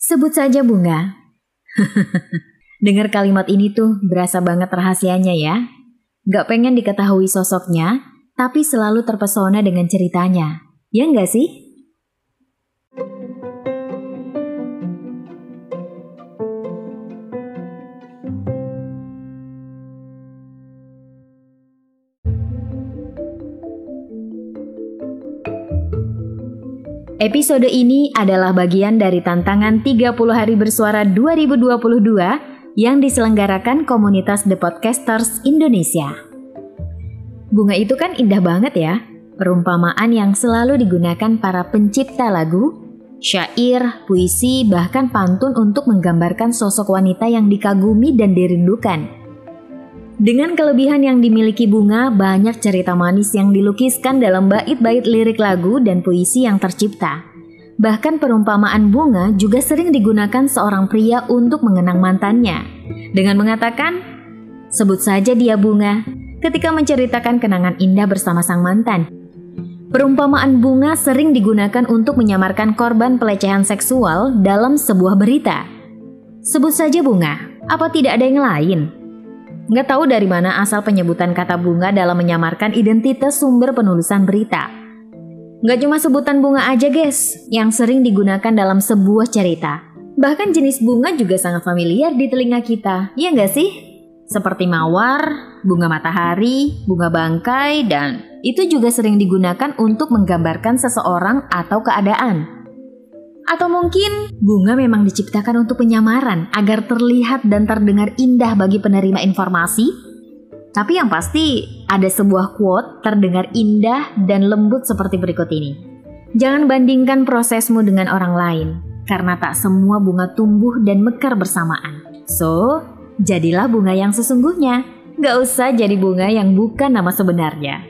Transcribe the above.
Sebut saja bunga. Dengar kalimat ini tuh berasa banget rahasianya ya. Gak pengen diketahui sosoknya, tapi selalu terpesona dengan ceritanya. Ya nggak sih? Episode ini adalah bagian dari tantangan 30 hari bersuara 2022 yang diselenggarakan komunitas The Podcasters Indonesia. Bunga itu kan indah banget ya, perumpamaan yang selalu digunakan para pencipta lagu, syair, puisi, bahkan pantun untuk menggambarkan sosok wanita yang dikagumi dan dirindukan. Dengan kelebihan yang dimiliki bunga, banyak cerita manis yang dilukiskan dalam bait-bait lirik lagu dan puisi yang tercipta. Bahkan perumpamaan bunga juga sering digunakan seorang pria untuk mengenang mantannya. Dengan mengatakan, sebut saja dia bunga, ketika menceritakan kenangan indah bersama sang mantan. Perumpamaan bunga sering digunakan untuk menyamarkan korban pelecehan seksual dalam sebuah berita. Sebut saja bunga, apa tidak ada yang lain? Nggak tahu dari mana asal penyebutan kata bunga dalam menyamarkan identitas sumber penulisan berita. Nggak cuma sebutan bunga aja guys, yang sering digunakan dalam sebuah cerita. Bahkan jenis bunga juga sangat familiar di telinga kita, ya nggak sih? Seperti mawar, bunga matahari, bunga bangkai, dan itu juga sering digunakan untuk menggambarkan seseorang atau keadaan. Atau mungkin bunga memang diciptakan untuk penyamaran agar terlihat dan terdengar indah bagi penerima informasi? Tapi yang pasti ada sebuah quote terdengar indah dan lembut seperti berikut ini. Jangan bandingkan prosesmu dengan orang lain, karena tak semua bunga tumbuh dan mekar bersamaan. So, jadilah bunga yang sesungguhnya. Gak usah jadi bunga yang bukan nama sebenarnya.